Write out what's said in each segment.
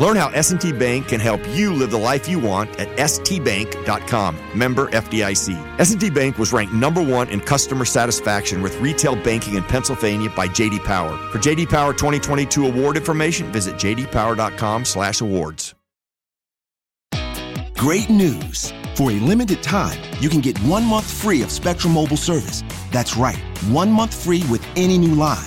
Learn how S&T Bank can help you live the life you want at stbank.com. Member FDIC. S&T Bank was ranked number 1 in customer satisfaction with retail banking in Pennsylvania by JD Power. For JD Power 2022 award information, visit jdpower.com/awards. Great news. For a limited time, you can get 1 month free of Spectrum Mobile service. That's right. 1 month free with any new line.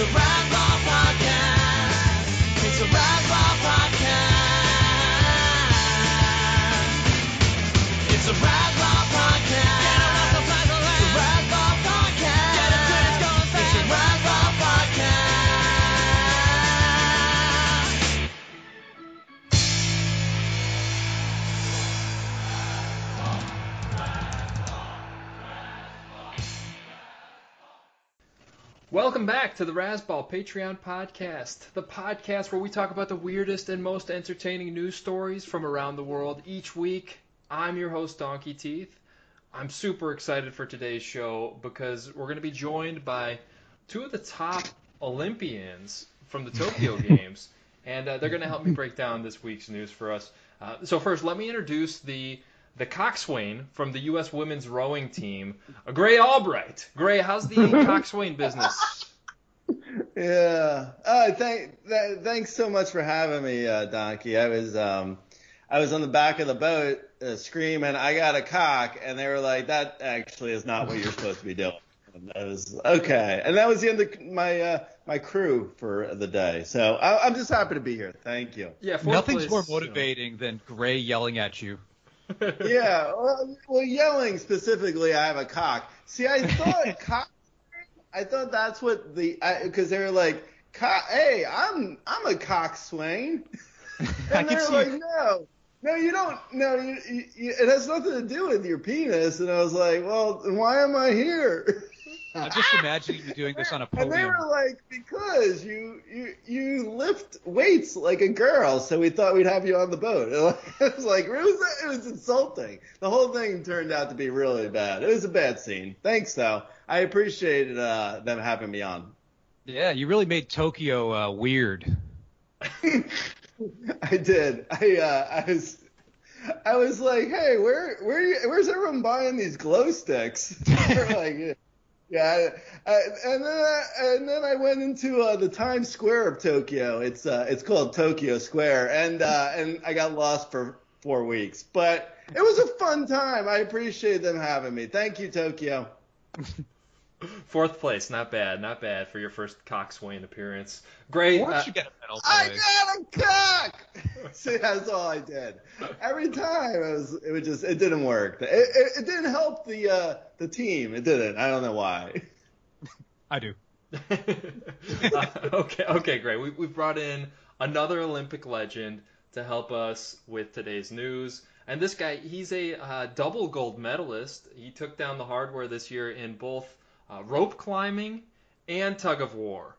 It's Welcome back to the Razzball Patreon podcast, the podcast where we talk about the weirdest and most entertaining news stories from around the world each week. I'm your host, Donkey Teeth. I'm super excited for today's show because we're going to be joined by two of the top Olympians from the Tokyo Games, and uh, they're going to help me break down this week's news for us. Uh, so first, let me introduce the the coxswain from the U.S. women's rowing team, uh, Grey Albright. Grey, how's the coxswain business? Yeah. Uh, thank, th- thanks so much for having me, uh, Donkey. I was, um, I was on the back of the boat uh, screaming, "I got a cock," and they were like, "That actually is not what you're supposed to be doing." And I was okay, and that was the end of my uh, my crew for the day. So I, I'm just happy to be here. Thank you. Yeah, Nothing's place, more motivating than Grey yelling at you. yeah. Well, well, yelling specifically, I have a cock. See, I thought cock. I thought that's what the because they were like, "Co- "Hey, I'm I'm a coxswain," I and they're like, you- "No, no, you don't. No, you, you, it has nothing to do with your penis." And I was like, "Well, then why am I here?" I'm just imagining you doing this on a podium. And they were like, "Because you you you lift weights like a girl, so we thought we'd have you on the boat." It was like it was it was insulting. The whole thing turned out to be really bad. It was a bad scene. Thanks though. I appreciated uh, them having me on. Yeah, you really made Tokyo uh, weird. I did. I uh, I was. I was like, hey, where, where, you, where's everyone buying these glow sticks? They're like, yeah, I, and then I, and then I went into uh, the Times Square of Tokyo. It's uh, it's called Tokyo Square, and uh, and I got lost for four weeks, but it was a fun time. I appreciate them having me. Thank you, Tokyo. Fourth place, not bad, not bad for your first coxswain appearance. Great. Why uh, you get a medal? I got a cock. See, that's all I did. Every time it was, it would just, it didn't work. It, it, it didn't help the uh, the team. It didn't. I don't know why. I do. uh, okay, okay, great. We, we've brought in another Olympic legend to help us with today's news. And this guy, he's a uh, double gold medalist. He took down the hardware this year in both uh, rope climbing and tug of war.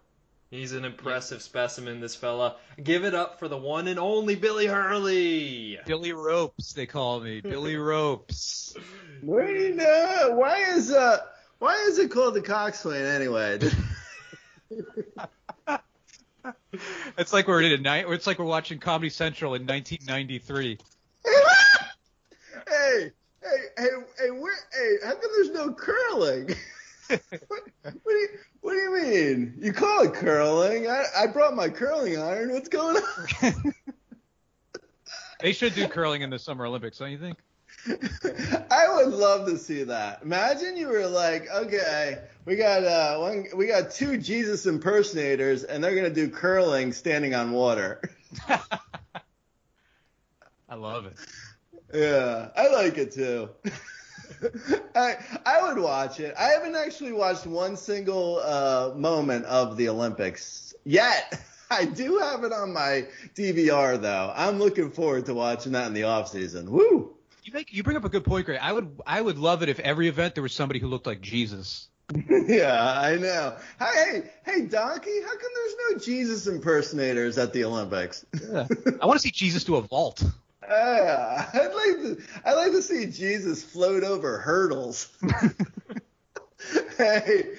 He's an impressive specimen, this fella. Give it up for the one and only Billy Hurley. Billy Ropes, they call me. Billy Ropes. Where do you? Why is uh, why is it called the coxswain anyway? It's like we're in a night. It's like we're watching Comedy Central in 1993. hey, hey, hey, hey, where, hey, how come there's no curling? What, what do you What do you mean? You call it curling? I, I brought my curling iron. What's going on? They should do curling in the Summer Olympics, don't you think? I would love to see that. Imagine you were like, okay, we got uh, one, we got two Jesus impersonators, and they're gonna do curling standing on water. I love it. Yeah, I like it too. I I would watch it. I haven't actually watched one single uh, moment of the Olympics yet. I do have it on my DVR though. I'm looking forward to watching that in the off season. Woo! You make you bring up a good point, Grey. I would I would love it if every event there was somebody who looked like Jesus. yeah, I know. Hey, hey, Donkey, how come there's no Jesus impersonators at the Olympics? Yeah. I want to see Jesus do a vault. I'd like to. I'd like to see Jesus float over hurdles. hey,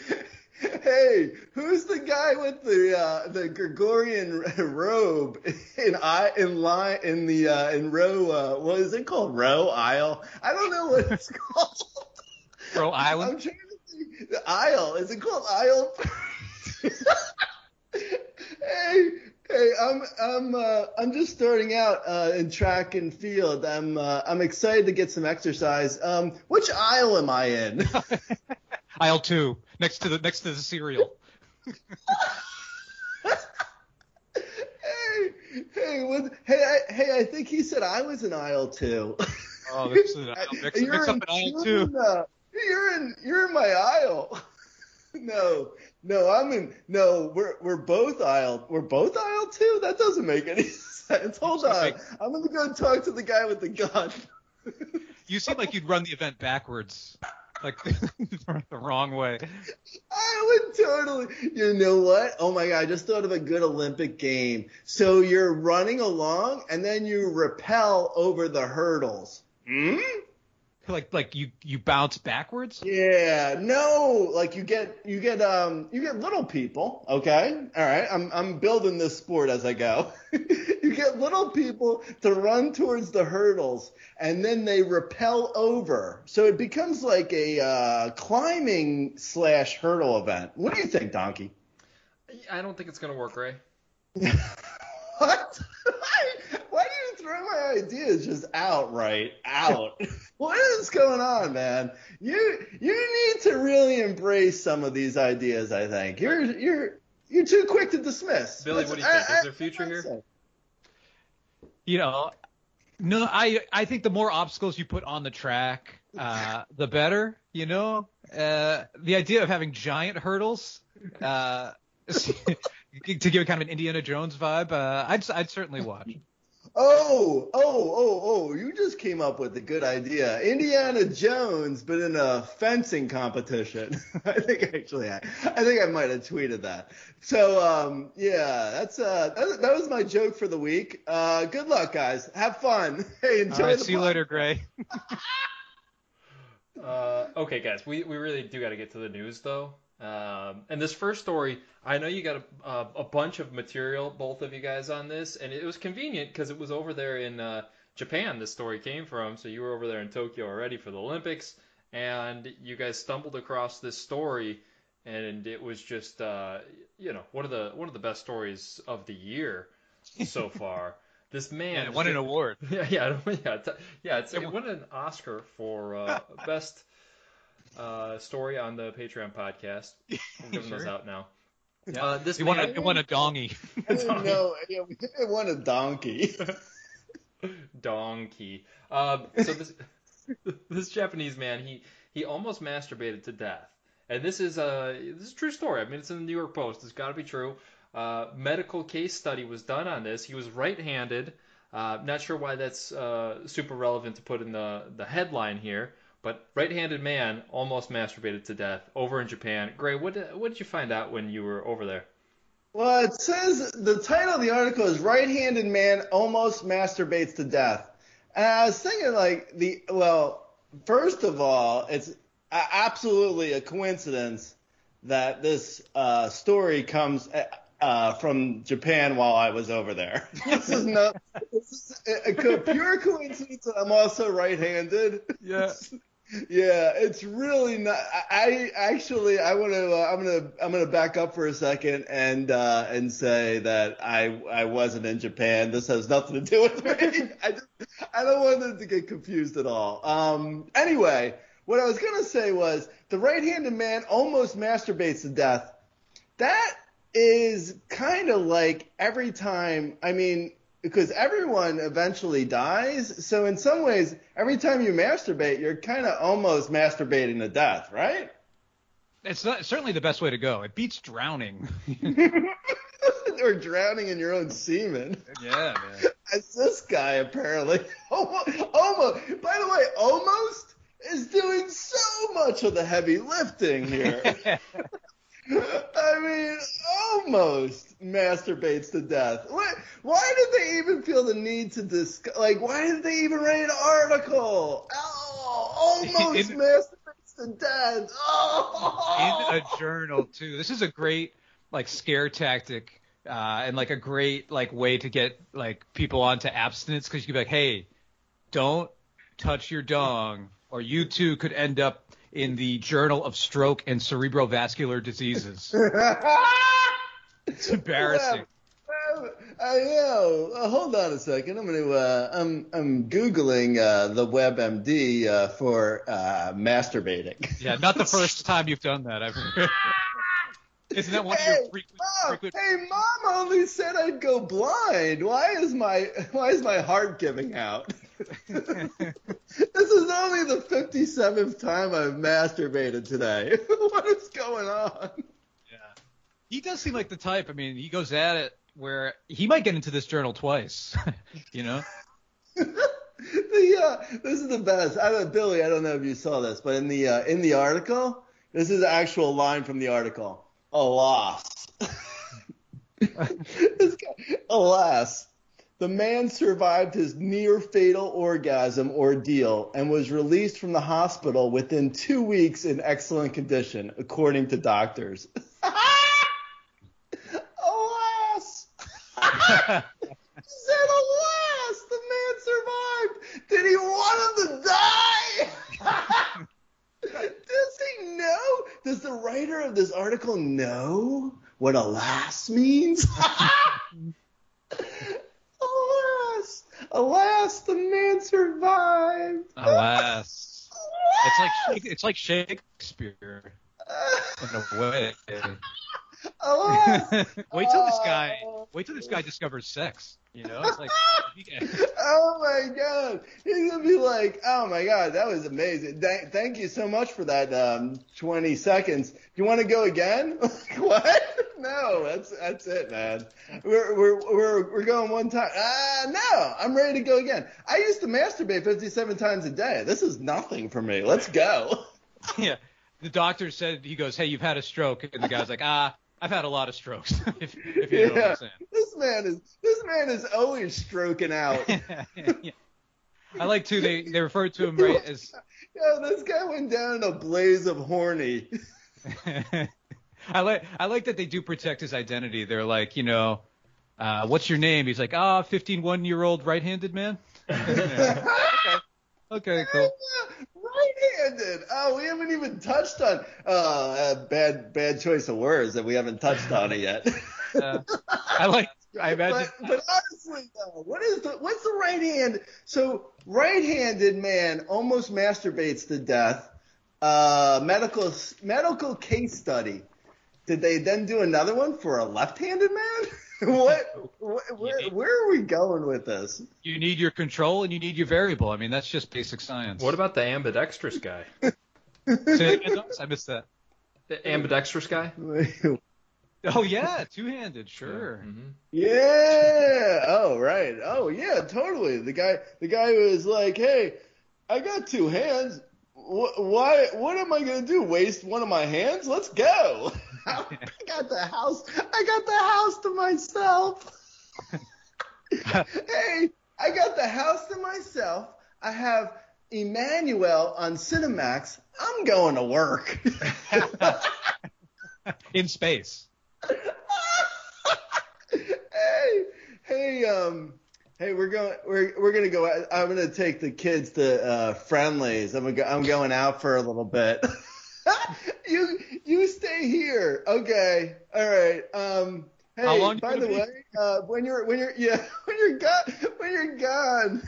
hey, who's the guy with the uh, the Gregorian robe in I in line in the uh, in row? Uh, what is it called? Row aisle? I don't know what it's called. Bro, I'm trying to think. The aisle. Is it called aisle? hey, hey, I'm I'm uh, I'm just starting out uh, in track and field. I'm uh, I'm excited to get some exercise. Um, which aisle am I in? Aisle two, next to the next to the cereal. hey, hey, what, hey, I, hey, I think he said I was in aisle two. Oh, this is an aisle. Mix, mix up in- an aisle two. uh, you're in you're in my aisle. no, no, I'm in. No, we're we're both aisle. We're both aisle two. That doesn't make any sense. Hold on. I'm gonna go talk to the guy with the gun. You seem like you'd run the event backwards, like the wrong way. I would totally. You know what? Oh my god! I just thought of a good Olympic game. So you're running along, and then you rappel over the hurdles. Hmm. Like like you you bounce backwards. Yeah, no, like you get you get um you get little people, okay? All right, I'm I'm building this sport as I go. you get little people to run towards the hurdles and then they repel over. So it becomes like a uh, climbing slash hurdle event. What do you think, Donkey? I don't think it's gonna work, Ray. What? Why do you throw my ideas just outright out? what is going on, man? You you need to really embrace some of these ideas. I think you're you're you're too quick to dismiss. Billy, what do you think? Is there future here? You know, no, I I think the more obstacles you put on the track, uh, the better. You know, uh, the idea of having giant hurdles. Uh, to give it kind of an Indiana Jones vibe, uh, I'd I'd certainly watch. Oh, oh, oh, oh! You just came up with a good idea. Indiana Jones, but in a fencing competition. I think actually, I, I think I might have tweeted that. So, um, yeah, that's uh, that, that was my joke for the week. Uh, good luck, guys. Have fun. Hey, enjoy All right, the see you later, Grey. Uh, okay, guys, we, we really do got to get to the news though. Um, and this first story, I know you got a, a, a bunch of material, both of you guys, on this, and it was convenient because it was over there in uh, Japan. This story came from, so you were over there in Tokyo already for the Olympics, and you guys stumbled across this story, and it was just, uh, you know, one of the one of the best stories of the year so far. This man Yeah, it won an award. yeah, yeah, yeah, yeah. It's, it won an Oscar for uh, best uh, story on the Patreon podcast. We're giving those out now. Yeah. Uh, this It won a man, it won a dongy. I. Yeah, it won a donkey. donkey. Um, so this this Japanese man, he he almost masturbated to death, and this is a this is a true story. I mean, it's in the New York Post. It's got to be true. Uh, medical case study was done on this. He was right-handed. Uh, not sure why that's uh, super relevant to put in the the headline here, but right-handed man almost masturbated to death over in Japan. Grey, what did, what did you find out when you were over there? Well, it says the title of the article is "Right-handed Man Almost Masturbates to Death," and I was thinking like the well, first of all, it's absolutely a coincidence that this uh, story comes. uh, from Japan while I was over there. this is not this is a, a pure coincidence that I'm also right-handed. Yeah. Yeah, it's really not. I, actually, I want to, uh, I'm gonna, I'm gonna back up for a second and uh, and say that I, I wasn't in Japan. This has nothing to do with me. I, just, I don't want them to get confused at all. Um, anyway, what I was gonna say was the right-handed man almost masturbates to death. That is kind of like every time. I mean, because everyone eventually dies. So in some ways, every time you masturbate, you're kind of almost masturbating to death, right? It's not, certainly the best way to go. It beats drowning. or drowning in your own semen. yeah, man. As this guy apparently. Almost, almost. By the way, almost is doing so much of the heavy lifting here. I mean, almost masturbates to death. Why, why did they even feel the need to discuss? Like, why did they even write an article? Oh, almost In- masturbates to death. Oh. in a journal too. This is a great like scare tactic uh, and like a great like way to get like people onto abstinence because you can be like, hey, don't touch your dong, or you too could end up in the Journal of Stroke and Cerebrovascular Diseases. It's embarrassing. I know. Uh, hold on a second. I'm gonna. Uh, I'm. I'm googling uh, the WebMD uh, for uh, masturbating. Yeah, not the first time you've done that. I've Isn't that one of your frequent, Mom, frequent hey, mom only said I'd go blind. Why is my Why is my heart giving out? this is only the 57th time I've masturbated today. what is going on? Yeah. He does seem like the type. I mean, he goes at it where he might get into this journal twice. you know? the uh, this is the best. I don't, Billy, I don't know if you saw this, but in the uh, in the article, this is the actual line from the article. Alas, alas, the man survived his near fatal orgasm ordeal and was released from the hospital within two weeks in excellent condition, according to doctors. alas. Said, alas, the man survived. Did he want him to die? Does he know? Does the writer of this article know what alas means? Alas, the man survived. Alas. It's like it's like Shakespeare in a way. Alas. wait till this guy wait till this guy discovers sex. You know? It's like oh my god, he's gonna be like, oh my god, that was amazing. Th- thank you so much for that um, 20 seconds. You want to go again? what? No, that's that's it, man. We're we're we're we're going one time. Ah, no, I'm ready to go again. I used to masturbate 57 times a day. This is nothing for me. Let's go. yeah. The doctor said he goes, Hey, you've had a stroke and the guy's like, Ah, I've had a lot of strokes if, if you know what I'm saying. This man is this man is always stroking out. Yeah. I like too. They they refer to him right as. Yo, this guy went down in a blaze of horny. I like I like that they do protect his identity. They're like, you know, uh, what's your name? He's like, ah, 15 one year old right handed man. Yeah. okay, cool. Oh, we haven't even touched on uh, uh, bad bad choice of words that we haven't touched on it yet. Uh, I like. I imagine. But, but honestly, though, what is the what's the right hand? So right-handed man almost masturbates to death. Uh, medical medical case study. Did they then do another one for a left-handed man? what, what where, where are we going with this? You need your control and you need your variable. I mean, that's just basic science. What about the ambidextrous guy? Say it again, I missed that. The ambidextrous guy? Oh yeah, two handed, sure. Mhm. Yeah. Oh, right. Oh, yeah. Totally. The guy, the guy was like, "Hey, I got two hands. Wh- Why? What am I gonna do? Waste one of my hands? Let's go. I got the house. I got the house to myself. hey, I got the house to myself. I have Emmanuelle on Cinemax. I'm going to work. In space. hey, hey, um, hey, we're going, we're we're gonna go. I'm gonna take the kids to uh, Friendly's. I'm go, I'm going out for a little bit. you you stay here, okay? All right. Um, hey, by the be? way, uh, when you're when you're yeah when you're gone when you're gone,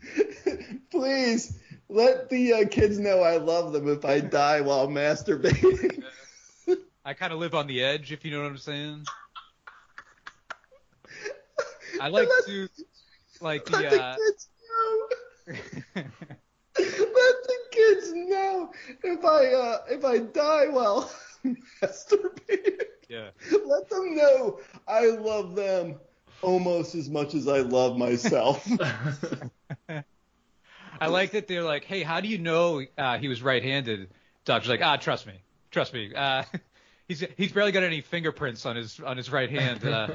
please let the uh, kids know I love them if I die while masturbating. I kind of live on the edge, if you know what I'm saying. I like Let- to, like Let the, the uh, kids know. Let the kids know if I uh, if I die while masturbating. yeah. Let them know I love them almost as much as I love myself. I like that they're like, hey, how do you know uh, he was right-handed? Doctor's like, ah, trust me, trust me. Uh, he's he's barely got any fingerprints on his on his right hand. Uh,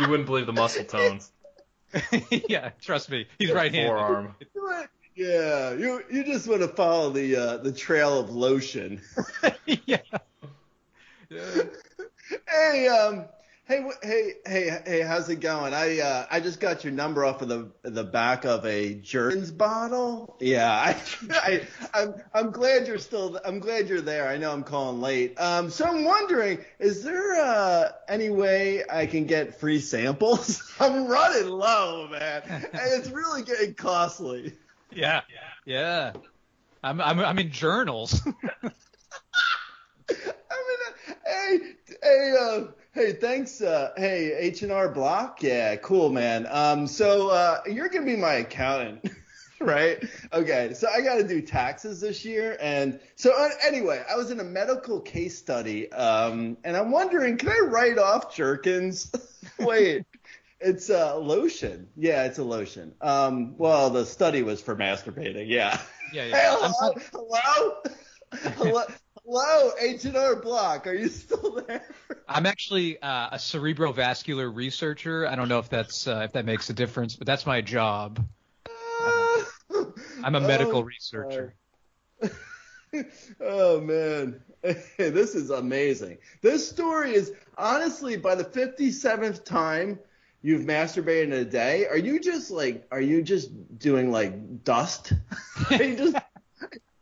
You wouldn't believe the muscle tones. yeah, trust me, he's right-handed. Forearm. Yeah, you you just want to follow the uh, the trail of lotion. yeah. Yeah. hey, um, hey, hey, hey, hey, how's it going? I uh, I just got your number off of the the back of a Jergens bottle. Yeah, I, I, I'm I'm glad you're still. I'm glad you're there. I know I'm calling late. Um, so I'm wondering, is there uh any way I can get free samples? I'm running low, man, and it's really getting costly. Yeah. Yeah. I'm I'm I'm in journals. I hey, hey, uh, hey, thanks, uh, hey, H and R Block, yeah, cool, man. Um, so uh, you're gonna be my accountant, right? Okay, so I got to do taxes this year, and so uh, anyway, I was in a medical case study, um, and I'm wondering, can I write off Jergens? Wait. It's a lotion. Yeah, it's a lotion. Um, well, the study was for masturbating. Yeah. Yeah, yeah. I'm hello, hello, hello, hello, H and R Block. Are you still there? I'm actually uh, a cerebrovascular researcher. I don't know if that's uh, if that makes a difference, but that's my job. I'm a medical Oh, researcher. oh man, this is amazing. This story is honestly by the 57th time you've masturbated in a day. Are you just like, are you just doing like dust? are you just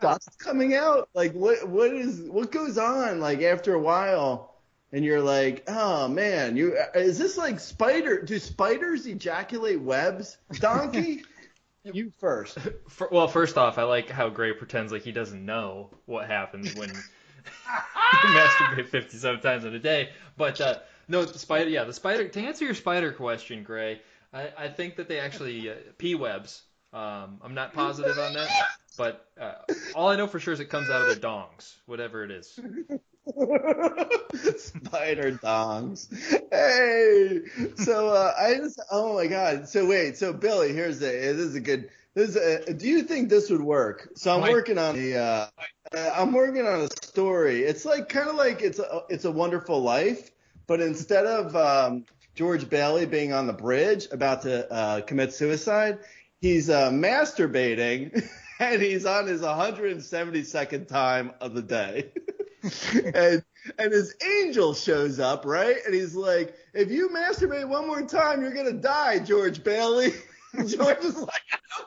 dust coming out? Like what, what is, what goes on like after a while? And you're like, oh man, you is this like spider? Do spiders ejaculate webs? Donkey, you first. Fir- Well, first off, I like how Grey pretends like he doesn't know what happens when you masturbate 57 times in a day. But uh, no, it's the spider. Yeah, the spider. To answer your spider question, Grey, I, I think that they actually uh, p webs. Um, I'm not positive on that, but uh, all I know for sure is it comes out of their dongs, whatever it is. Spider dongs. Hey, so uh, I just oh my god. So wait, so Billy, here's the this is a good. This is a, do you think this would work? So I'm Why- working on the uh, uh, I'm working on a story. It's like kind of like it's a it's a Wonderful Life, but instead of um, George Bailey being on the bridge about to uh, commit suicide, he's uh, masturbating and he's on his 172nd time of the day. and and his angel shows up, right? And he's like, "If you masturbate one more time, you're gonna die, George Bailey." George is like, "I.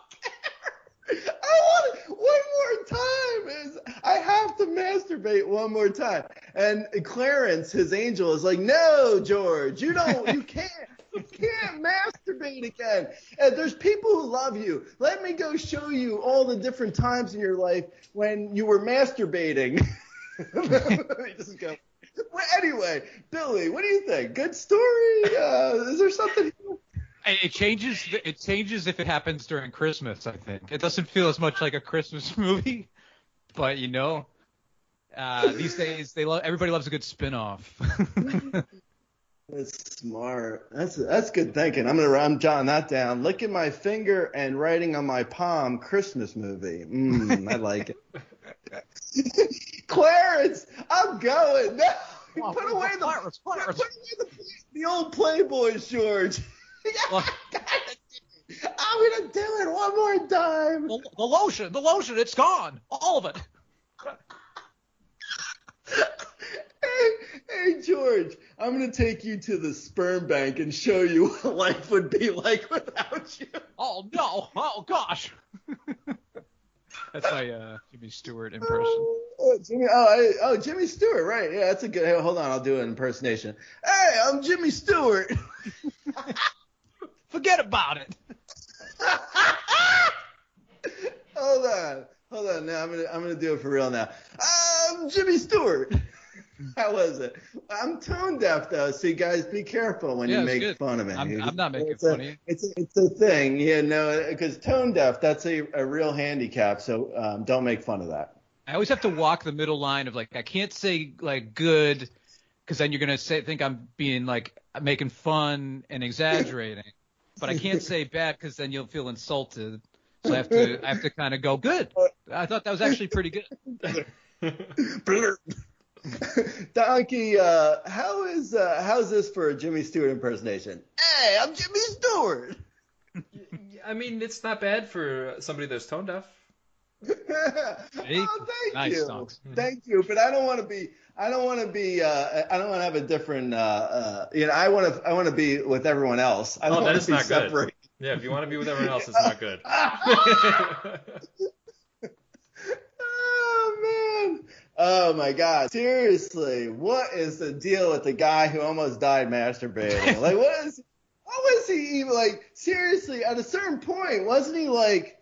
I want one more time. Is I have to masturbate one more time." And Clarence, his angel, is like, "No, George, you don't. You can't." You can't masturbate again. And there's people who love you. Let me go show you all the different times in your life when you were masturbating. Just go. Well, anyway, Billy, what do you think? Good story? Uh, is there something? It it changes. It changes if it happens during Christmas. I think it doesn't feel as much like a Christmas movie, but you know, uh, these days they love. Everybody loves a good spin-off. That's smart. That's that's good thinking. I'm gonna I'm jotting that down. Licking my finger and writing on my palm. Christmas movie. Mm, I like it. Clarence, I'm going. No, Come on, put away the Clarence, put away the, the old Playboy George. Well- I'm gonna do it one more time. the, the lotion, the lotion, it's gone, all of it. hey, hey, George. I'm gonna take you to the sperm bank and show you what life would be like without you. Oh no! Oh gosh! That's my uh, Jimmy Stewart impression. Oh, Jimmy, oh, I, oh, Jimmy Stewart, right? Yeah, that's a good. Hey, hold on, I'll do an impersonation. Hey, I'm Jimmy Stewart. Forget about it. hold on, hold on. Now I'm gonna, I'm gonna do it for real now. I'm Jimmy Stewart. How was it? I'm tone deaf though, so you guys be careful when Yeah, you make good. fun of me. I'm- I'm not making it's a, fun of you. It's a, it's a thing, you know, because tone deaf that's a, a real handicap. So um, don't make fun of that. I always have to walk the middle line of like I can't say like good because then you're gonna say think I'm being like making fun and exaggerating, but I can't say bad because then you'll feel insulted. So I have to I have to kind of go good. I thought that was actually pretty good. Blurp. Donkey, uh, how is uh, how's this for a Jimmy Stewart impersonation? Hey, I'm Jimmy Stewart. I mean, it's not bad for somebody that's tone deaf. Oh, thank Nice, you, Donks. thank you. But I don't want to be. I don't want to be. Uh, I don't want to have a different. Uh, uh, you know, I want to. I want to be with everyone else. I Oh, don't that want is to be good. separate. Yeah, if you want to be with everyone else, it's not good. Oh man. Oh my god. Seriously, what is the deal with the guy who almost died masturbating? like what is what was he even like seriously at a certain point wasn't he like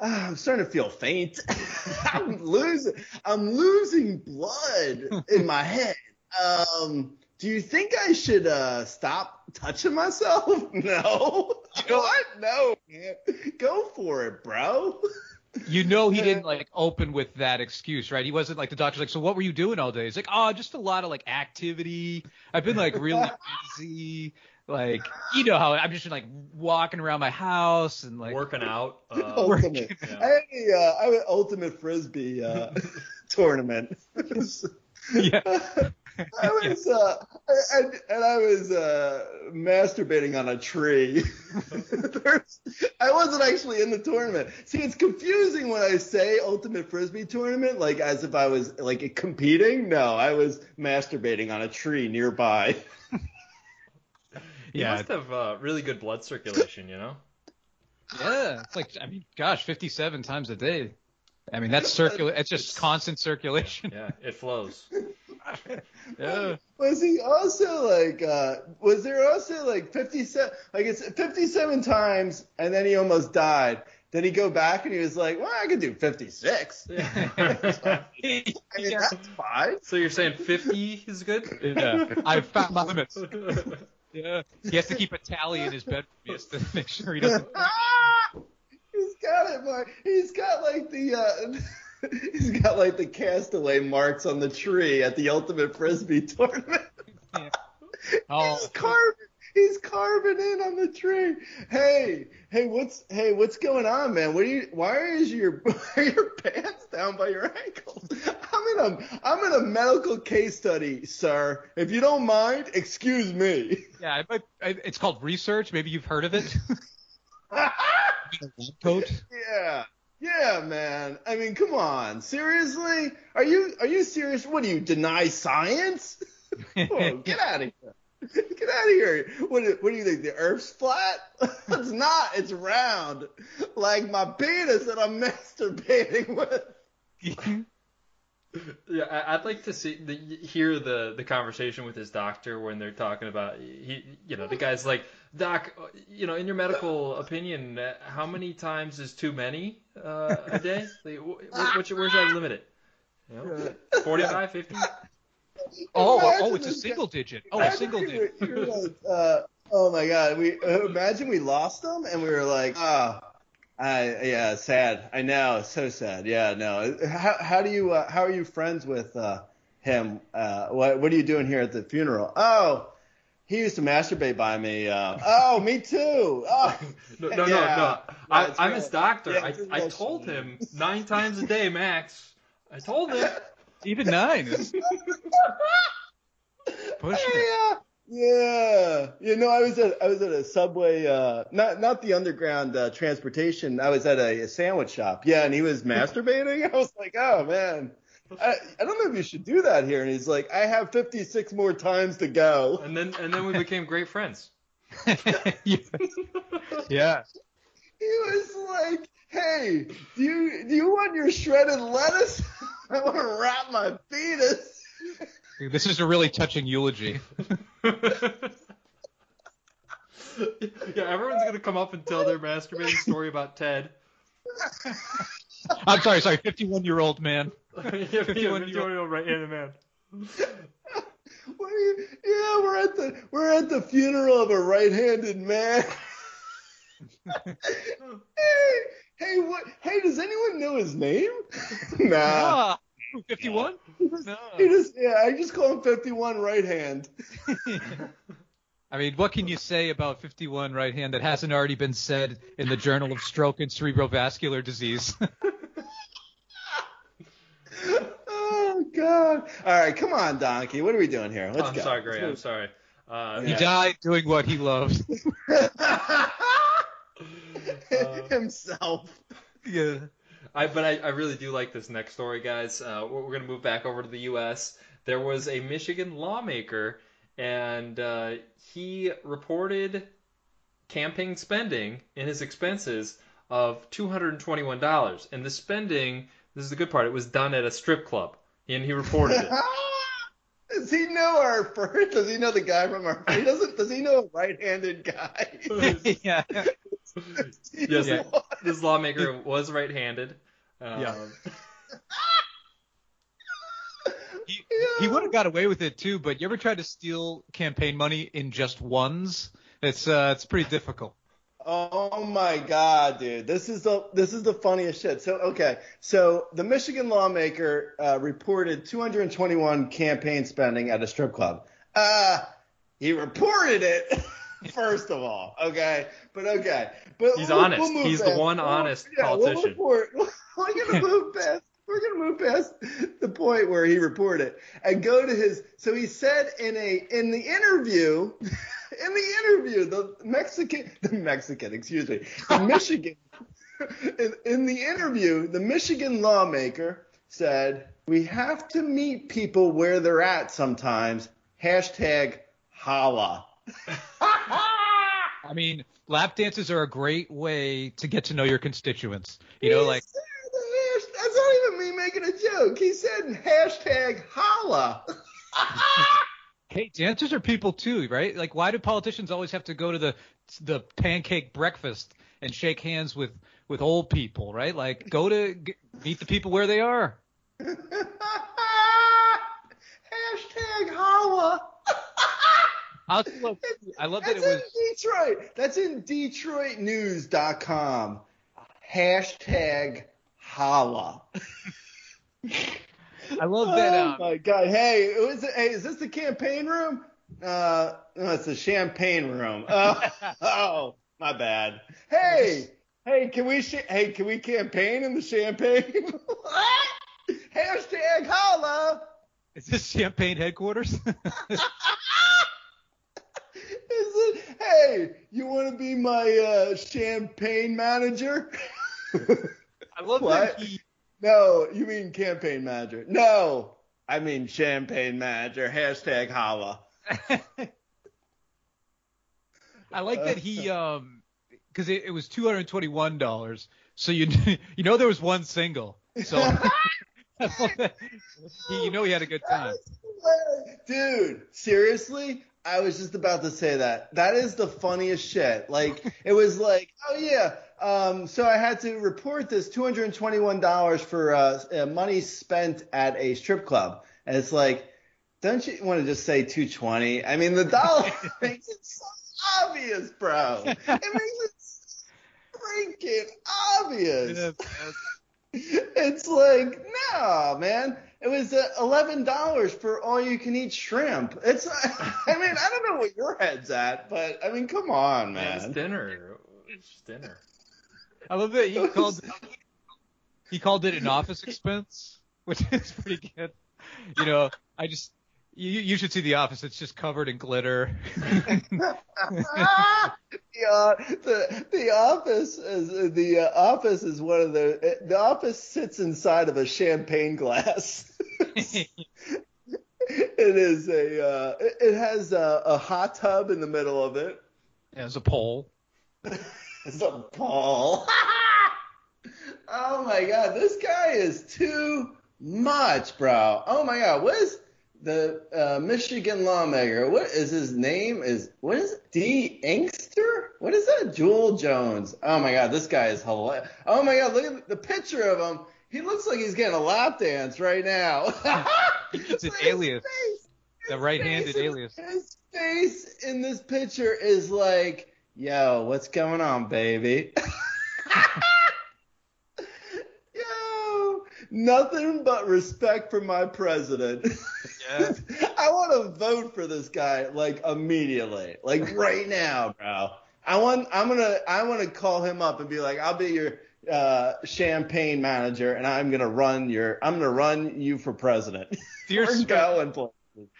"Ah, I'm starting to feel faint. I'm losing I'm losing blood in my head. Um do you think I should uh stop touching myself? No. what? No, man. Go for it, bro. You know he didn't like open with that excuse, right? He wasn't like the doctor's like, so what were you doing all day? He's like, oh, just a lot of like activity. I've been like really busy. Like, you know how I'm just like walking around my house and like Working out. Uh, ultimate. Yeah. I had a, uh, I had an ultimate frisbee uh, tournament. yeah. I was uh, and, and I was uh, masturbating on a tree. I wasn't actually in the tournament. See, it's confusing when I say ultimate frisbee tournament, like as if I was like competing. No, I was masturbating on a tree nearby. You Yeah. must have uh, really good blood circulation, you know? Yeah. It's like I mean, gosh, 57 times a day. I mean, that's circula It's just constant circulation. Yeah, it flows. Yeah. Was he also like? uh Was there also like fifty-seven? Like it's fifty-seven times, and then he almost died. Then he go back and he was like, "Well, I could do fifty-six. I mean, that's fine." so you're saying 50 is good? Yeah. I've found my limits. Yeah. He has to keep a tally in his bedroom. He has to make sure he doesn't. Ah! He's got it, Mark. He's got like the. uh He's got like the castaway marks on the tree at the ultimate frisbee tournament. Oh, He's carving. He's carving in on the tree. Hey, hey, what's hey, what's going on, man? What are you? Why is your are your pants down by your ankles? I'm in a I'm in a medical case study, sir. If you don't mind, excuse me. yeah. It might, I- it's called research. Maybe you've heard of it. Coat. Yeah. Yeah, man. I mean, come on. Seriously? Are you are you serious? What do you deny science? Get out of here. Get out of here. What, do- what do you think? The Earth's flat? it's not. It's round. Like my penis that I'm masturbating with. Yeah, I- I'd like to see the, hear the the conversation with his doctor when they're talking about he, you know, the guy's like, Doc, you know, in your medical opinion, uh, how many times is too many uh, a day? Like, wh- wh- what's your, where's that limited? You know, 45, 50? Oh, Imagine oh, it's a single guy- digit. Oh, a single digit. were- you were like, uh, oh my god. We uh, imagine we lost them and we were like, oh, I yeah, sad. I know, so sad. Yeah, no. How how do you uh, how are you friends with uh, him? Uh, what what are you doing here at the funeral? Oh, he used to masturbate by me. Uh, oh, me too. Oh, No, no, Yeah. no, no. I, I'm his doctor. Yeah, I, I told him nine times a day max. I told him. Even nine. is pushing it. yeah. Yeah, you know, I was at I was at a subway, uh, not not the underground uh, transportation. I was at a, a sandwich shop. Yeah, and he was masturbating. I was like, oh man, I, I don't know if you should do that here. And he's like, I have 56 more times to go. And then and then we became great friends. yeah. He was like, Hey, do you do you want your shredded lettuce? I want to wrap my fetus. This is a really touching eulogy. yeah, everyone's gonna come up and tell their masturbating story about Ted. I'm sorry, sorry, 51 year old man. yeah, 51 51 year old right-handed man. What are you, yeah, we're at the we're at the funeral of a right-handed man. hey, hey, what? Hey, does anyone know his name? nah. Ah, 51? No. He just, yeah, I just call him 51 right hand. I mean, what can you say about 51 right hand that hasn't already been said in the Journal of Stroke and Cerebrovascular Disease? Oh God! All right, come on, Donkey. What are we doing here? Let's I'm go. sorry, Grey. I'm sorry. Uh, he Yeah. died doing what he loved. Himself. yeah. I but I, I really do like this next story, guys. Uh, we're, we're gonna move back over to the U.S. There was a Michigan lawmaker, and uh, he reported campaign spending in his expenses of two hundred and twenty-one dollars. And the spending, this is the good part, it was done at a strip club, and he reported it. Does he know our first? Does he know the guy from our? He doesn't. Does he know a right-handed guy? yeah. Yes, Yeah. this lawmaker was right-handed. Um, Yeah. He, he would have got away with it too, but you ever tried to steal campaign money in just ones? It's uh, it's pretty difficult. Oh my god, dude. This is the this is the funniest shit. So okay, so the Michigan lawmaker uh, reported 221 campaign spending at a strip club. Uh he reported it first of all, okay? But okay. But He's we'll- honest. we'll He's the one we'll- honest yeah, we'll politician. report- we're gonna move past we're gonna move past the point where he reported and go to his so he said in a in the interview in the interview the Mexican the Mexican excuse me the Michigan in, in the interview the Michigan lawmaker said we have to meet people where they're at sometimes hashtag holla I mean, lap dances are a great way to get to know your constituents. You know, He like hash- that's not even me making a joke. He said hashtag holla. hey, dancers are people too, right? Like, why do politicians always have to go to the the pancake breakfast and shake hands with with old people, right? Like, go to g- meet the people where they are. hashtag holla. I love, I love that That's it was. in Detroit. That's in DetroitNews.com. Hashtag holla. I love that. Oh Um, my god! Hey, is it, hey, is this the campaign room? Uh, no, it's the champagne room. Oh, oh, my bad. Hey, hey, can we sh- hey, can we campaign in the champagne? what? Hashtag holla. is this champagne headquarters? Is it? Hey, you want to be my uh, champagne manager? I love What? that he. no, you mean campaign manager. No, I mean champagne manager. Hashtag holla. I like that he um because it, it was two hundred twenty one dollars. So you you know there was one single. So I love that. He, you know he had a good time. Dude, seriously? I was just about to say that. That is the funniest shit. Like, it was like, oh yeah, um, so I had to report this $221 for uh, uh, money spent at a strip club. And it's like, don't you want to just say 220? I mean, the dollar makes it so obvious, bro. It makes it freaking obvious. It's like, no, man. It was uh, eleven dollars for all you can eat shrimp. It's, I mean, I don't know what your head's at, but I mean, come on, man. It's dinner. It's dinner. I love that he called he called it an office expense, which is pretty good. You know, I just you you should see the office. It's just covered in glitter. yeah, the the office is the uh, office is one of the the office sits inside of a champagne glass. it is a. Uh, it, it has a, a hot tub in the middle of it. As a pole. It's a ball. oh my god, this guy is too much, bro. Oh my god, what is the uh, Michigan lawmaker? What is his name? Is what is it? D. Inkster? What is that? Jewel Jones. Oh my god, this guy is hilarious. Oh my god, look at the picture of him. He looks like he's getting a lap dance right now. It's an alias. face. The right-handed face- alias. His face in this picture is like, yo, what's going on, baby? yo, nothing but respect for my president. Yeah. I want to vote for this guy like immediately, like right now, bro. I want, I'm gonna, I want to call him up and be like, I'll be your uh, champagne manager, and I'm gonna run your, I'm gonna run you for president. Dear We're sir, going places,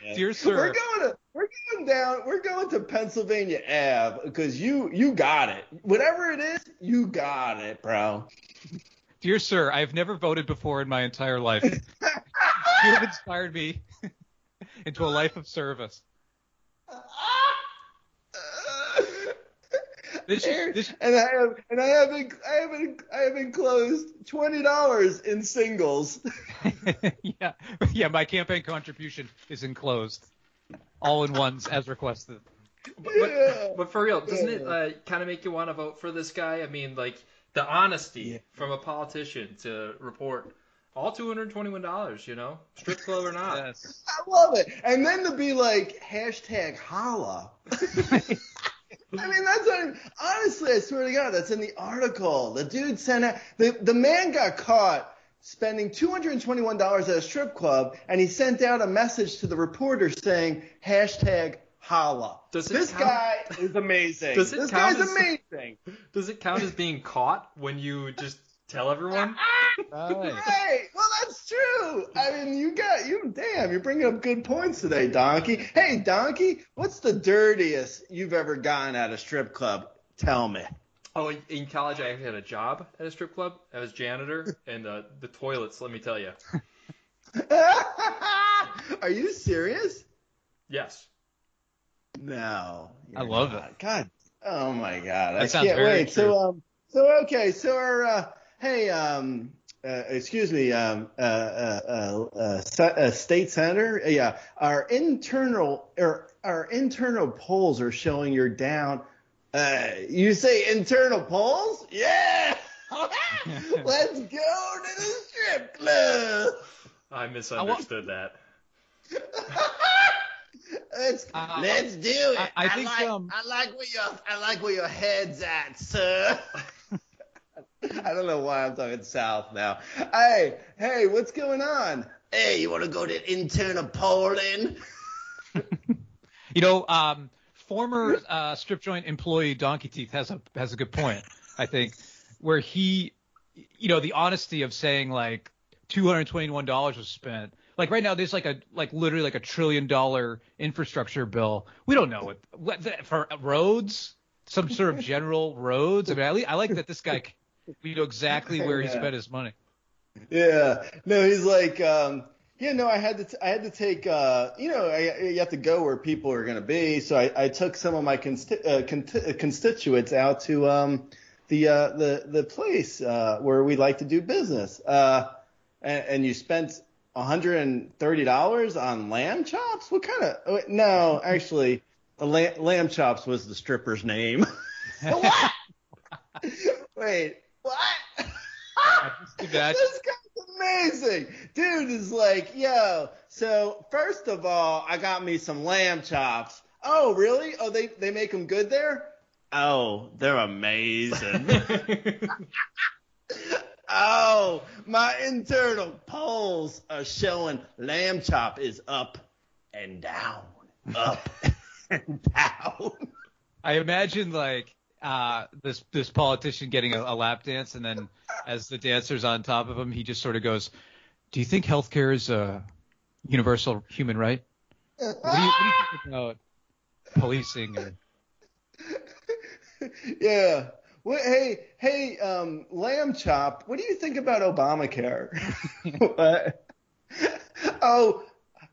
man. dear We're sir, going to we're going down we're going to Pennsylvania Ave because you you got it. Whatever it is, you got it, bro. Dear sir, I have never voted before in my entire life. you have inspired me into a life of service. This- Here- this- and I have and I have en- I have en- I have enclosed twenty dollars in singles. yeah, yeah. My campaign contribution is enclosed, all in ones as requested. But, Yeah. but, but for real, doesn't it uh, kind of make you want to vote for this guy? I mean, like the honesty Yeah. from a politician to report all two hundred twenty-one dollars. You know, strip club or not. Yes. I love it. And then to be like hashtag holla. I mean, that's not even, honestly, I swear to God, that's in the article. The dude sent out, the, the man got caught spending $221 at a strip club, and he sent out a message to the reporter saying, hashtag holla. Does it this count- guy is amazing. Does it this count guy's as- amazing. Does it count as being caught when you just tell everyone? Right. Right. Well, that's true. I mean, you got you. Damn, you're bringing up good points today, Donkey. Hey, Donkey, what's the dirtiest you've ever gotten at a strip club? Tell me. Oh, in college, I actually had a job at a strip club. I was janitor, and the the toilets. Let me tell you. Are you serious? Yes. No. I love not. God. Oh my God. I That sounds can't very wait. true. So um. So okay. So our uh, hey um. Uh, excuse me, um, uh, uh, uh, uh, uh, state senator. Yeah, our internal or our internal polls are showing you're down. Uh, you say internal polls? Yeah. Let's go to the strip club. I misunderstood that. Let's Uh, let's do it. I- I think, like um, I like where your I like where your head's at, sir. I don't know why I'm talking south now. Hey, hey, what's going on? Hey, you want to go to internal polling? You know, um, former uh, strip joint employee Donkey Teeth has a has a good point. I think where he, you know, the honesty of saying like two hundred twenty one dollars was spent. Like right now, there's like a like literally like a trillion dollar infrastructure bill. We don't know what, what the, for roads, some sort of general roads. I mean, I, li- I like that this guy. We know exactly where he Yeah. spent his money. Yeah. No, he's like, um, yeah, no, I had to, t- I had to take, uh, you know, I, you have to go where people are going to be. So I, I took some of my consti- uh, con- constituents out to, um, the, uh, the, the place, uh, where we like to do business. Uh, and, and you spent $130 on lamb chops? What kind of, no, actually, lamb, lamb chops was the stripper's name. what? Wait, what? This guy's amazing. Dude is like, yo, so first of all, I got me some lamb chops. Oh, really? Oh, they, they make them good there? Oh, they're amazing. Oh, my internal polls are showing lamb chop is up and down. Up and down. I imagine like uh, this this politician getting a, a lap dance, and then as the dancer's on top of him, he just sort of goes, "Do you think healthcare is a universal human right? What do you, what do you think about policing?" Or, yeah. What, hey, hey, um, Lamb Chop, what do you think about Obamacare? what? Oh,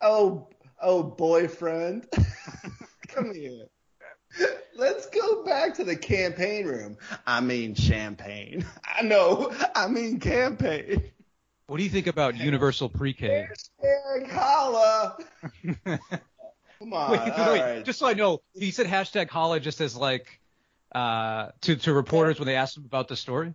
oh, oh, boyfriend. Come here. Let's go back to the campaign room. I mean champagne. I know. I mean campaign. What do you think about universal pre-K? Hashtag holla. Come on. Wait, wait, right. Just so I know, he said hashtag holla just as like uh to to reporters when they asked him about the story.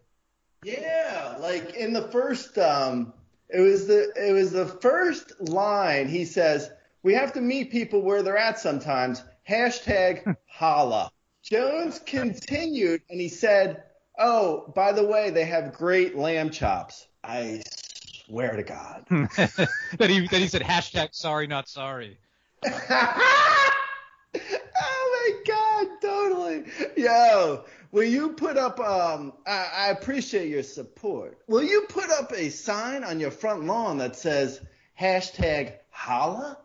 Yeah, like in the first um it was the it was the first line he says, We have to meet people where they're at sometimes. Hashtag holla. Jones continued and he said, Oh, by the way, they have great lamb chops. I swear to God. that he that he said hashtag sorry not sorry. oh my god, totally. Yo, will you put up um I, I appreciate your support. Will you put up a sign on your front lawn that says hashtag holla?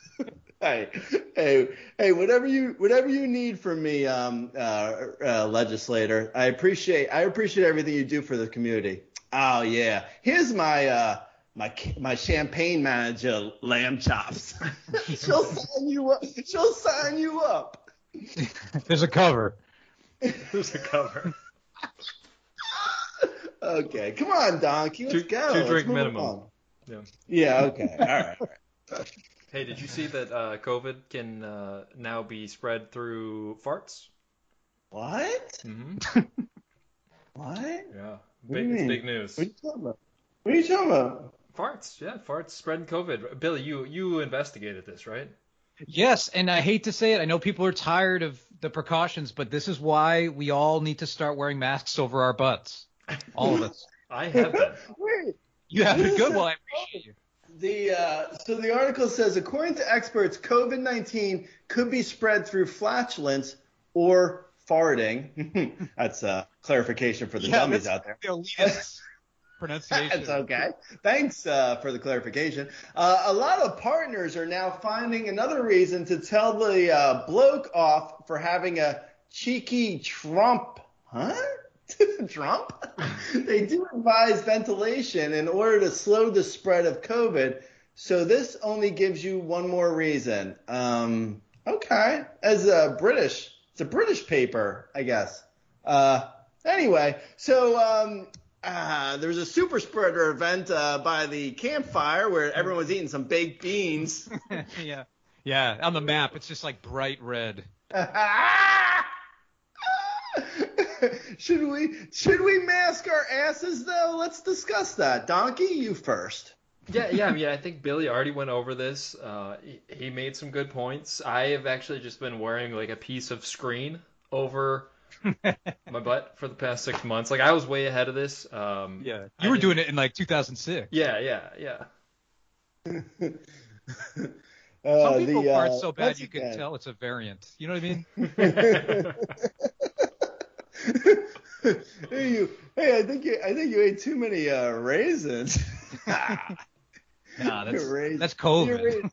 hey, hey, hey, whatever you whatever you need from me, um uh, uh legislator. I appreciate I appreciate everything you do for the community. Oh yeah. Here's my uh my my champagne manager, Lamb Chops. She'll sign you up. She'll sign you up. There's a cover. There's a cover. Okay, come on, Donkey. Let's Two- go. two Let's drink move minimum. on. Yeah. Yeah. Okay. All right. All right. Hey, did you see that uh, COVID can uh, now be spread through farts? What? Mm-hmm. What? Yeah. What Big, it's big news. What are you talking about? What are you talking about? Farts, yeah, farts spreading COVID. Billy, you you investigated this, right? Yes, and I hate to say it. I know people are tired of the precautions, but this is why we all need to start wearing masks over our butts. All of us. I have been. Wait. You have What it is good. that? Well, I appreciate you. The uh, so the article says, according to experts, COVID-19 could be spread through flatulence or farting. That's a clarification for the Yeah, dummies out there. Pronunciation. That's okay. Thanks uh, for the clarification. Uh, a lot of partners are now finding another reason to tell the uh, bloke off for having a cheeky Trump. Huh? Trump? they do advise ventilation in order to slow the spread of COVID. So this only gives you one more reason. Um, okay. As a British, it's a British paper, I guess. Uh, anyway, so um, uh, there was a super spreader event uh, by the campfire where everyone was eating some baked beans. yeah. Yeah. On the map, it's just like bright red. should we should we mask our asses though? Let's discuss that. Donkey, you first. Yeah, yeah. I mean, I think Billy already went over this. Uh, he, he made some good points. I have actually just been wearing like a piece of screen over my butt for the past six months. Like I was way ahead of this. Um, Yeah. I You were didn't- doing it in like 2006. Yeah, yeah, yeah. Uh, Some people the, uh, fart so bad you can again- tell it's a variant. You know what I mean? hey, you, hey, I think you, I think you ate too many uh, raisins. Nah, that's Raisins. that's COVID.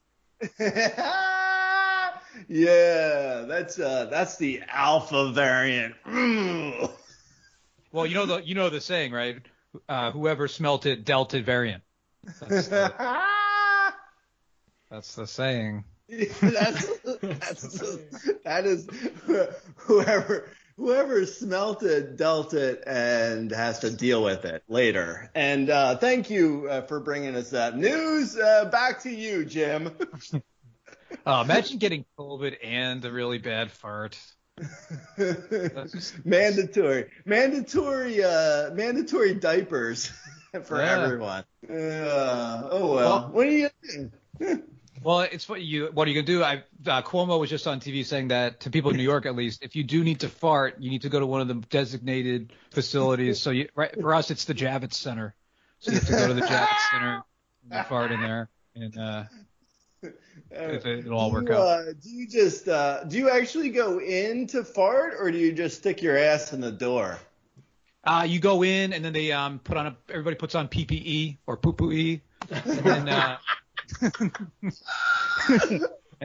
You're ra- yeah, that's uh, that's the alpha variant. Well, you know the you know the saying, right? Uh, whoever smelt it dealt it variant. That's the, that's the saying. that's, that's that is whoever whoever smelt it dealt it and has to deal with it later. And uh, thank you uh, for bringing us that news. Uh, back to you, Jim. Oh, imagine getting COVID and a really bad fart. mandatory, mandatory, uh, mandatory diapers for Yeah. everyone. Uh, oh well. Well- what are you? Well, it's what you what are you gonna do? I uh, Cuomo was just on TV saying that to people in New York at least, if you do need to fart, you need to go to one of the designated facilities. So you, right for us, it's the Javits Center. So you have to go to the Javits Center and fart in there, and uh, it, it'll all work you, out. Uh, do you just uh, do you actually go in to fart, or do you just stick your ass in the door? Uh, you go in and then they um put on a everybody puts on PPE or poo poo e, and then uh,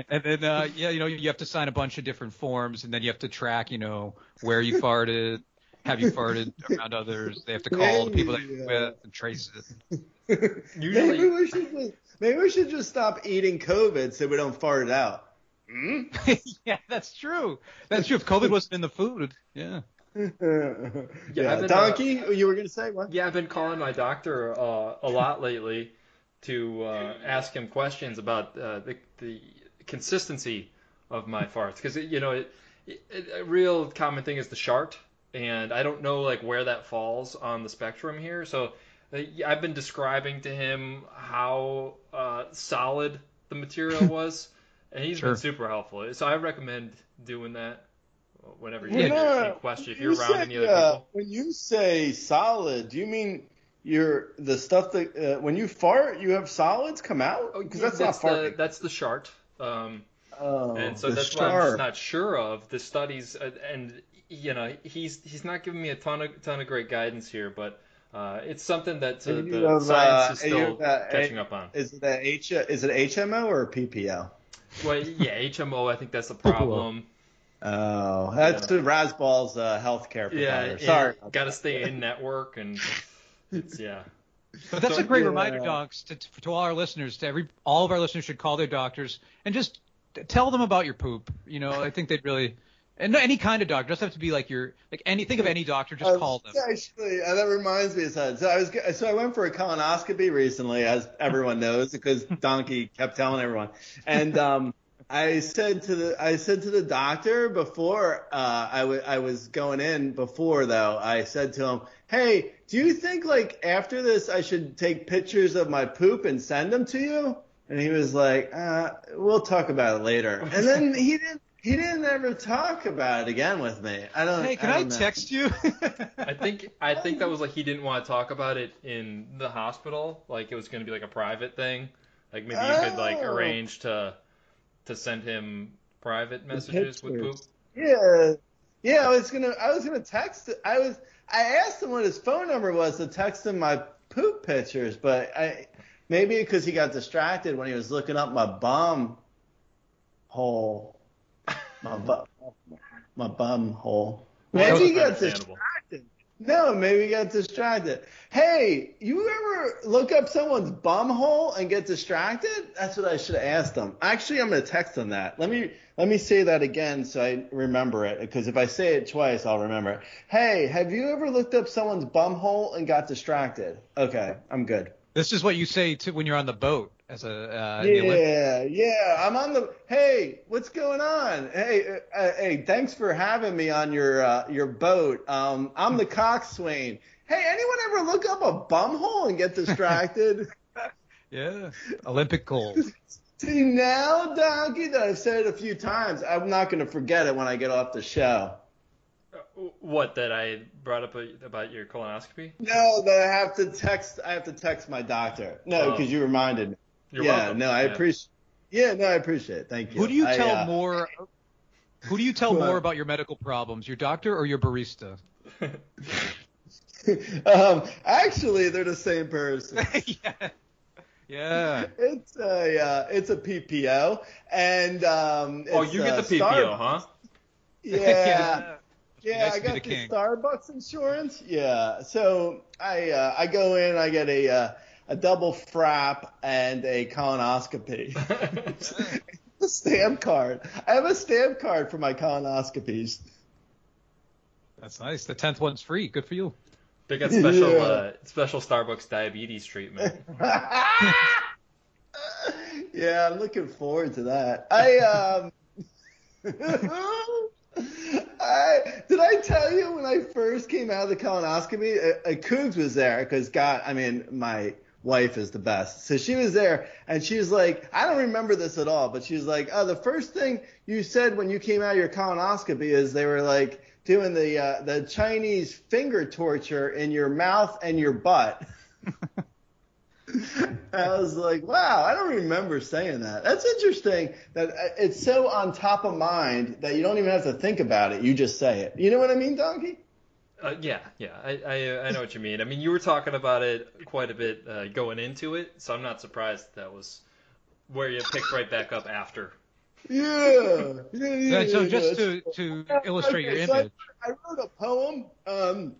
and then uh, yeah you know you have to sign a bunch of different forms and then you have to track you know where you farted have you farted around others. They have to call the people that you're Yeah. with and trace it. maybe we should just, maybe we should just stop eating COVID so we don't fart it out. Hmm? yeah, that's true. That's true. If COVID wasn't in the food, yeah. yeah, I've been, uh, donkey. you were gonna say what? yeah, I've been calling my doctor uh, a lot lately to uh, ask him questions about uh, the the consistency of my farts because you know it, it, a real common thing is the shart, and I don't know like where that falls on the spectrum here. So uh, I've been describing to him how uh, solid the material was, and he's Sure. been super helpful. So I recommend doing that whenever you Yeah. get any question. If You you're around say, any other uh, people. When you say solid, do you mean your the stuff that uh, when you fart, you have solids come out? Oh, Because yeah, that's, that's not the farting. that's the shart. Um, oh, and so the that's what I'm just not sure of. The studies, uh, and you know, he's he's not giving me a ton of ton of great guidance here, but uh, it's something that uh, the have, science uh, is and still have, uh, catching up on. Is it a H? Is it HMO or PPO? Well, yeah, HMO. I think that's the problem. Oh, that's Yeah. Rasball's uh, healthcare provider. Yeah, Sorry. Got to stay in network, and it's yeah. But that's So- a great Yeah. reminder, donks, to, to all our listeners. To every, all of our listeners should call their doctors and just tell them about your poop. You know, I think they'd really, and any kind of doctor. Doesn't have to be like your, like any. Think of any doctor. Just Uh, call them. Actually, uh, that reminds me of something. So I was so I went for a colonoscopy recently, as everyone knows, because Donkey kept telling everyone. And um, I said to the I said to the doctor before uh, I was going in before though I said to him, Hey, do you think like after this I should take pictures of my poop and send them to you? And he was like, uh, We'll talk about it later. And then he didn't. He didn't ever talk about it again with me. I don't. Hey, can I, don't know. text you? I think I think that was like he didn't want to talk about it in the hospital. Like it was going to be like a private thing. Like maybe you could like Oh. arrange to to send him private messages with poop. Yeah, yeah. I was gonna, I was gonna text. I was, I asked him what his phone number was to text him my poop pictures, but I, maybe because he got distracted when he was looking up my bum hole, my bum, my bum hole. He got distracted. No, maybe he got distracted. Hey, you ever look up someone's bum hole and get distracted? That's what I should have asked them. Actually, I'm gonna text them that. Let me let me say that again so I remember it. Because if I say it twice, I'll remember it. Hey, have you ever looked up someone's bum hole and got distracted? Okay, I'm good. this is what you say to when you're on the boat as a. Uh, in the Yeah, yeah. I'm on the. Hey, what's going on? Hey, uh, uh, hey. Thanks for having me on your uh, your boat. Um, I'm the coxswain. Hey, anyone ever look up a bum hole and get distracted? Yeah. Olympic gold. See now, Donkey, that I've said it a few times. I'm not going to forget it when I get off the show. What that I brought up about your colonoscopy? No, that I have to text. I have to text my doctor. No, Oh. because you reminded me. You're yeah, welcome. no, I Yeah. appreciate. Yeah, no, I appreciate it. Thank you. Who do you I, tell uh, more? Who do you tell more about your medical problems, your doctor or your barista? um, actually, they're the same person. yeah. Yeah. It's a uh, it's a PPO, and um, Oh, you get the PPO, Star- huh? Yeah, yeah, Nice I got the the. Starbucks insurance. Yeah, so I uh, I go in, I get a uh, a double frap and a colonoscopy. a stamp card. I have a stamp card for my colonoscopies. That's nice. The tenth one's free. Good for you. They got special Yeah. uh, special Starbucks diabetes treatment. yeah, I'm looking forward to that. I um I did I tell you when I first came out of the colonoscopy, uh, uh, was there because God, I mean, my wife is the best. So she was there and she was like, I don't remember this at all, but she was like, oh, the first thing you said when you came out of your colonoscopy is they were like doing the uh, the Chinese finger torture in your mouth and your butt. I was like, wow, I don't remember saying that. That's interesting that uh, it's so on top of mind that you don't even have to think about it. You just say it. You know what I mean, Donkey? Uh, yeah, yeah, I, I I know what you mean. I mean, you were talking about it quite a bit uh, going into it, so I'm not surprised that was where you picked right back up after. Yeah. yeah, yeah, so yeah, just yeah. to to illustrate your so I- image. I wrote a poem, um,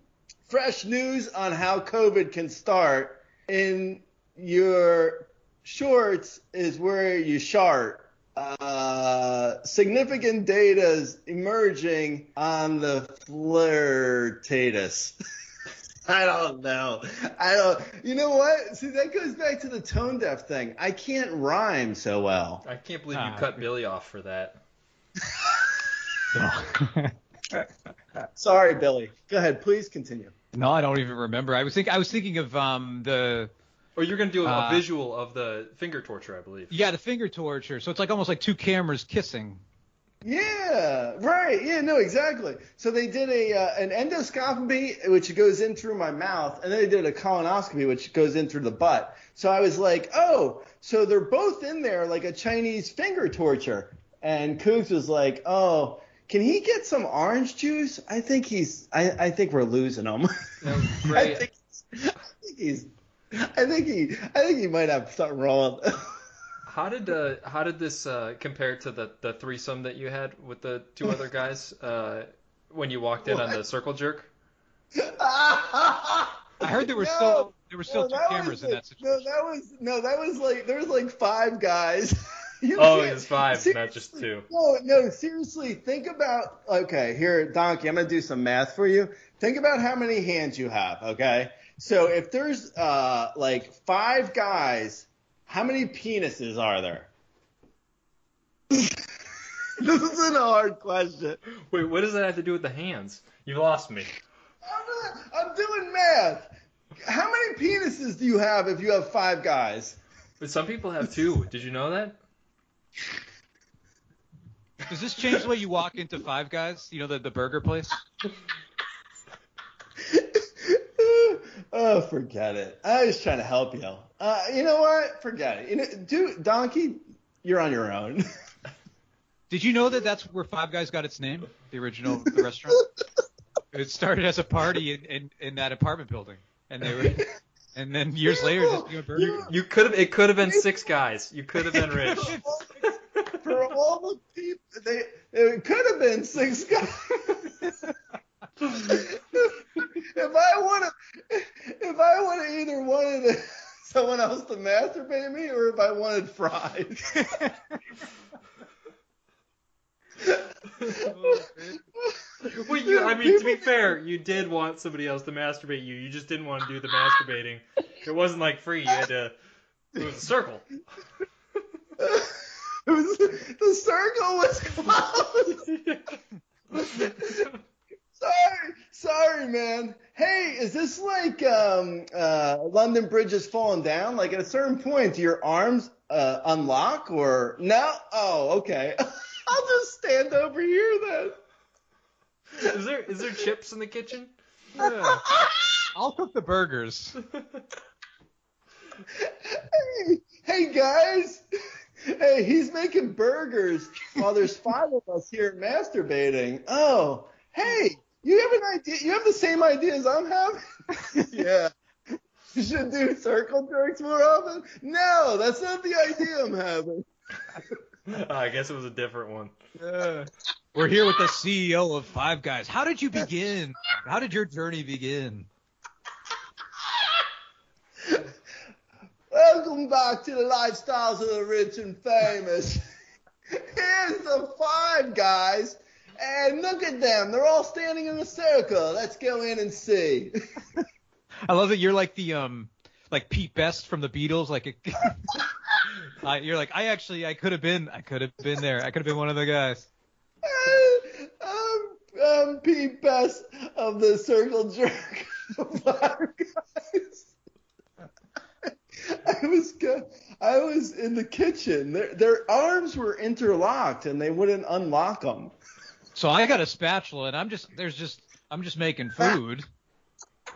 fresh news on how COVID can start. In your shorts is where you shart. Uh, significant data is emerging on the flirtatus. I don't know. I don't. You know what? See, that goes back to the tone deaf thing. I can't rhyme so well. I can't believe you Ah. cut Billy off for that. Sorry, Billy. Go ahead. Please continue. no, I don't even remember. I was think I was thinking of um the Or you're gonna do a, Uh, visual of the finger torture, I believe. yeah the finger torture. So it's like almost like two cameras kissing. Yeah, right. Yeah, no, exactly. So they did a uh, an endoscopy, which goes in through my mouth, and then they did a colonoscopy, which goes in through the butt. So I was like, oh, so they're both in there like a Chinese finger torture. And Coogs was like, oh, can he get some orange juice? I think he's. I, I think we're losing him. Yeah, I Ray, think, I think he's. I think he. I think he might have something wrong. how did uh, how did this uh, compare to the, the threesome that you had with the two other guys uh, when you walked in on the circle jerk? I heard there were No, still there were still no, two cameras was in like- that situation. No, that was no, that was like there was like five guys. You Oh, can't- it was five, not just two. No, no, seriously, think about okay, here, Donkey, I'm gonna do some math for you. Think about how many hands you have, okay? So if there's uh like five guys, how many penises are there? this isn't a hard question. Wait, what does that have to do with the hands? You lost me. I'm, not- I'm doing math. How many penises do you have if you have five guys? But some people have two. Did you know that? Does this change the way you walk into Five Guys? You know the the burger place. oh, forget it. I was trying to help you. Uh, you know what? Forget it. You know, do Donkey, you're on your own. Did you know that that's where Five Guys got its name? The original the restaurant. It started as a party in, in, in that apartment building, and they were, and then years later, just doing burgers. You you could have. It could have been six guys. You could have been rich. For all the people, they it could have been six guys. If I want to, if I want to either wanted someone else to masturbate me, or if I wanted fries. Well, you, I mean, to be fair, you did want somebody else to masturbate you. You just didn't want to do the masturbating. It wasn't like free. You had to. It was a circle. It was, the circle was closed. sorry, sorry, man. Hey, is this like um, uh, London Bridge is falling down? Like at a certain point, do your arms uh, unlock or no? Oh, okay. I'll just stand over here then. Is there is there chips in the kitchen? Yeah. I'll cook the burgers. Hey, hey guys. Hey, he's making burgers while there's five of us here masturbating. Oh, hey, you have an idea? You have the same idea as I'm having? yeah. You should do circle jerks more often? No, that's not the idea I'm having. Oh, I guess it was a different one. We're here with the CEO of Five Guys. How did you begin? How did your journey begin? Welcome back to the lifestyles of the rich and famous. Here's the five guys, and look at them. They're all standing in a circle. Let's go in and see. I love that you're like the um like Pete Best from the Beatles. Like uh, you're like I actually I could have been I could have been there. I could have been one of the guys. I'm, I'm Pete Best of the Circle Jerk. Guys. I was I was in the kitchen. Their their arms were interlocked and they wouldn't unlock them. So I got a spatula and I'm just there's just I'm just making food.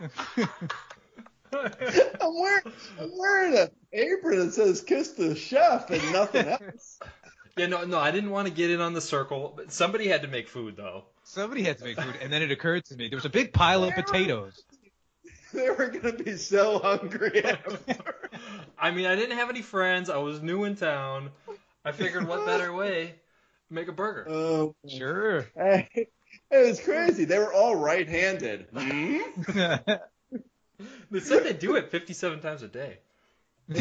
I'm wearing I'm wearing an apron that says "Kiss the Chef" and nothing else. Yeah, no, no, I didn't want to get in on the circle, but somebody had to make food though. Somebody had to make food, and then it occurred to me there was a big pile of potatoes. They were gonna be so hungry. I mean, I didn't have any friends. I was new in town. I figured, what better way make a burger. Oh, Sure. it was crazy. They were all right-handed. Hmm? They said they do it 57 times a day.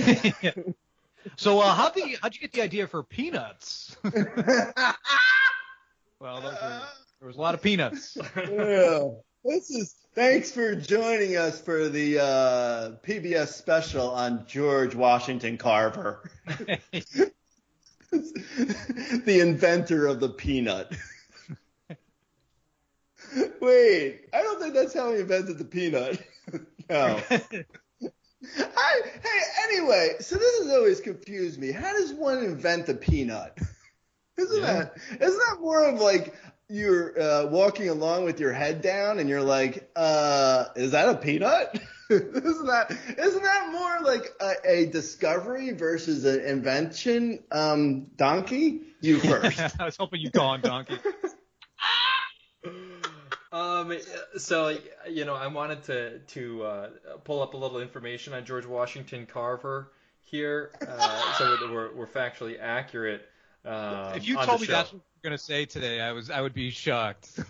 so uh, how the how'd you get the idea for peanuts? well, those were, there was a lot of peanuts. yeah. This is thanks for joining us for the uh, PBS special on George Washington Carver, the inventor of the peanut. Wait, I don't think that's how he invented the peanut. no. I, hey, anyway, so this has always confused me. How does one invent the peanut? Isn't Yeah. that isn't that more of like you're uh, walking along with your head down and you're like, uh, is that a peanut? isn't that isn't that more like a, a discovery versus an invention? Um, donkey, you first. I was hoping you'd go on donkey. Um, so you know, I wanted to to uh, pull up a little information on George Washington Carver here, uh, so that we're, we're factually accurate. Um, If you told me show. that's what you're gonna say today, I was I would be shocked.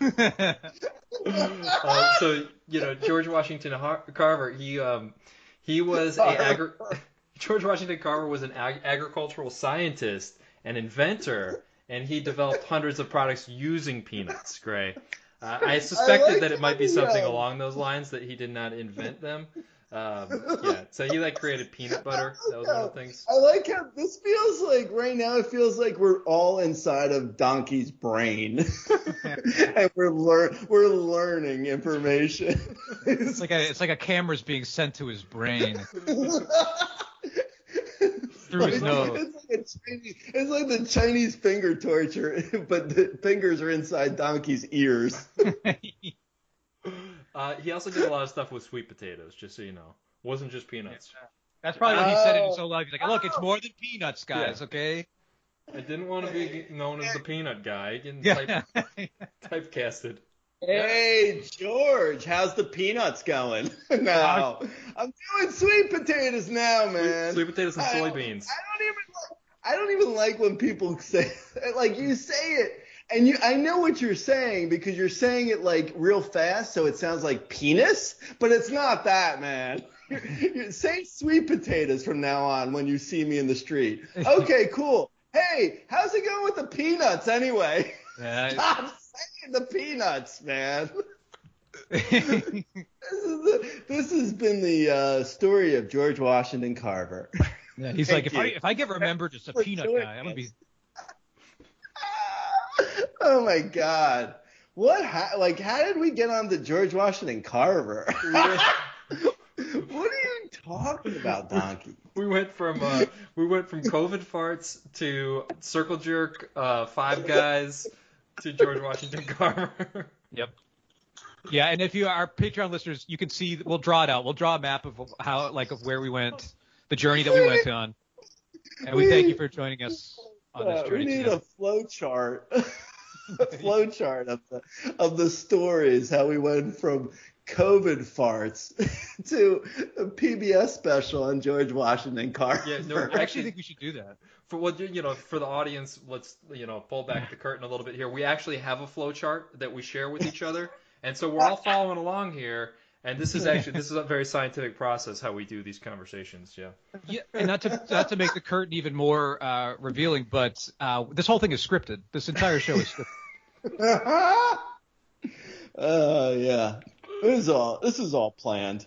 Uh, so you know, George Washington Har- Carver, he um, he was a agri- George Washington Carver was an ag- agricultural scientist and inventor, and he developed hundreds of products using peanuts. Grey. Uh, I suspected like that it might be something along those lines that he did not invent them. Um, yeah, so he like created peanut butter. That was one of the things. I like how this feels like right now. It feels like we're all inside of Donkey's brain, and we're lear- we're learning information. It's like a it's like a camera's being sent to his brain. Through his It's nose. like a Chinese, it's like the Chinese finger torture, but the fingers are inside Donkey's ears. Uh, he also did a lot of stuff with sweet potatoes, just so you know. Wasn't just peanuts. That's probably why he said it Oh. so loud. He's like, look, it's more than peanuts, guys. Yeah. Okay. I didn't want to be known as the peanut guy. Getting Yeah. type, typecasted. Hey George, how's the peanuts going? no, I'm doing sweet potatoes now, man. Sweet potatoes and I don't- soybeans. I don't even like, I don't even like when people say like you say it and you I know what you're saying because you're saying it like real fast so it sounds like penis, but it's not that, man. You're, you're, say sweet potatoes from now on when you see me in the street. Okay, cool. Hey, how's it going with the peanuts anyway? Yeah. Stop saying the peanuts, man. This, is the, this has been the uh, story of George Washington Carver. Yeah, he's Thank like, if. I if I get remembered as a peanut guy, I'm gonna be. Oh my God! What? Ha- like, how did we get on to George Washington Carver? what are you talking about, Donkey? We went from uh, we went from COVID farts to circle jerk, uh, Five Guys to George Washington Carver. Yep. Yeah, and if you are Patreon listeners, you can see we'll draw it out. We'll draw a map of how like of where we went, the journey that we went on. And we thank you for joining us on this Uh, we journey. need together. a flow chart. a flow chart of the of the stories how we went from COVID farts to a PBS special on George Washington Carver. Yeah, no, I actually think we should do that. for what you know, for the audience, let's you know pull back the curtain a little bit here. We actually have a flow chart that we share with each other, and so we're all following along here. And this is actually this is a very scientific process how we do these conversations. Yeah. Yeah, and not to not to make the curtain even more uh, revealing, but uh, this whole thing is scripted. This entire show is scripted. Oh yeah. This is all this is all planned.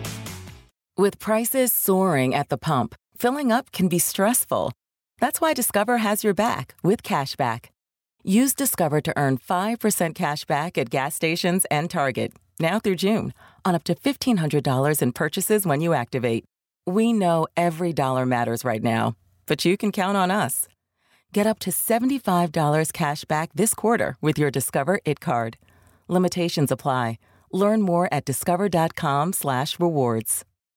With prices soaring at the pump, filling up can be stressful. That's why Discover has your back with cashback. Use Discover to earn 5% cash back at gas stations and Target, now through June, on up to $1,500 in purchases when you activate. We know every dollar matters right now, but you can count on us. Get up to $75 cash back this quarter with your Discover It card. Limitations apply. Learn more at discover.com slash rewards.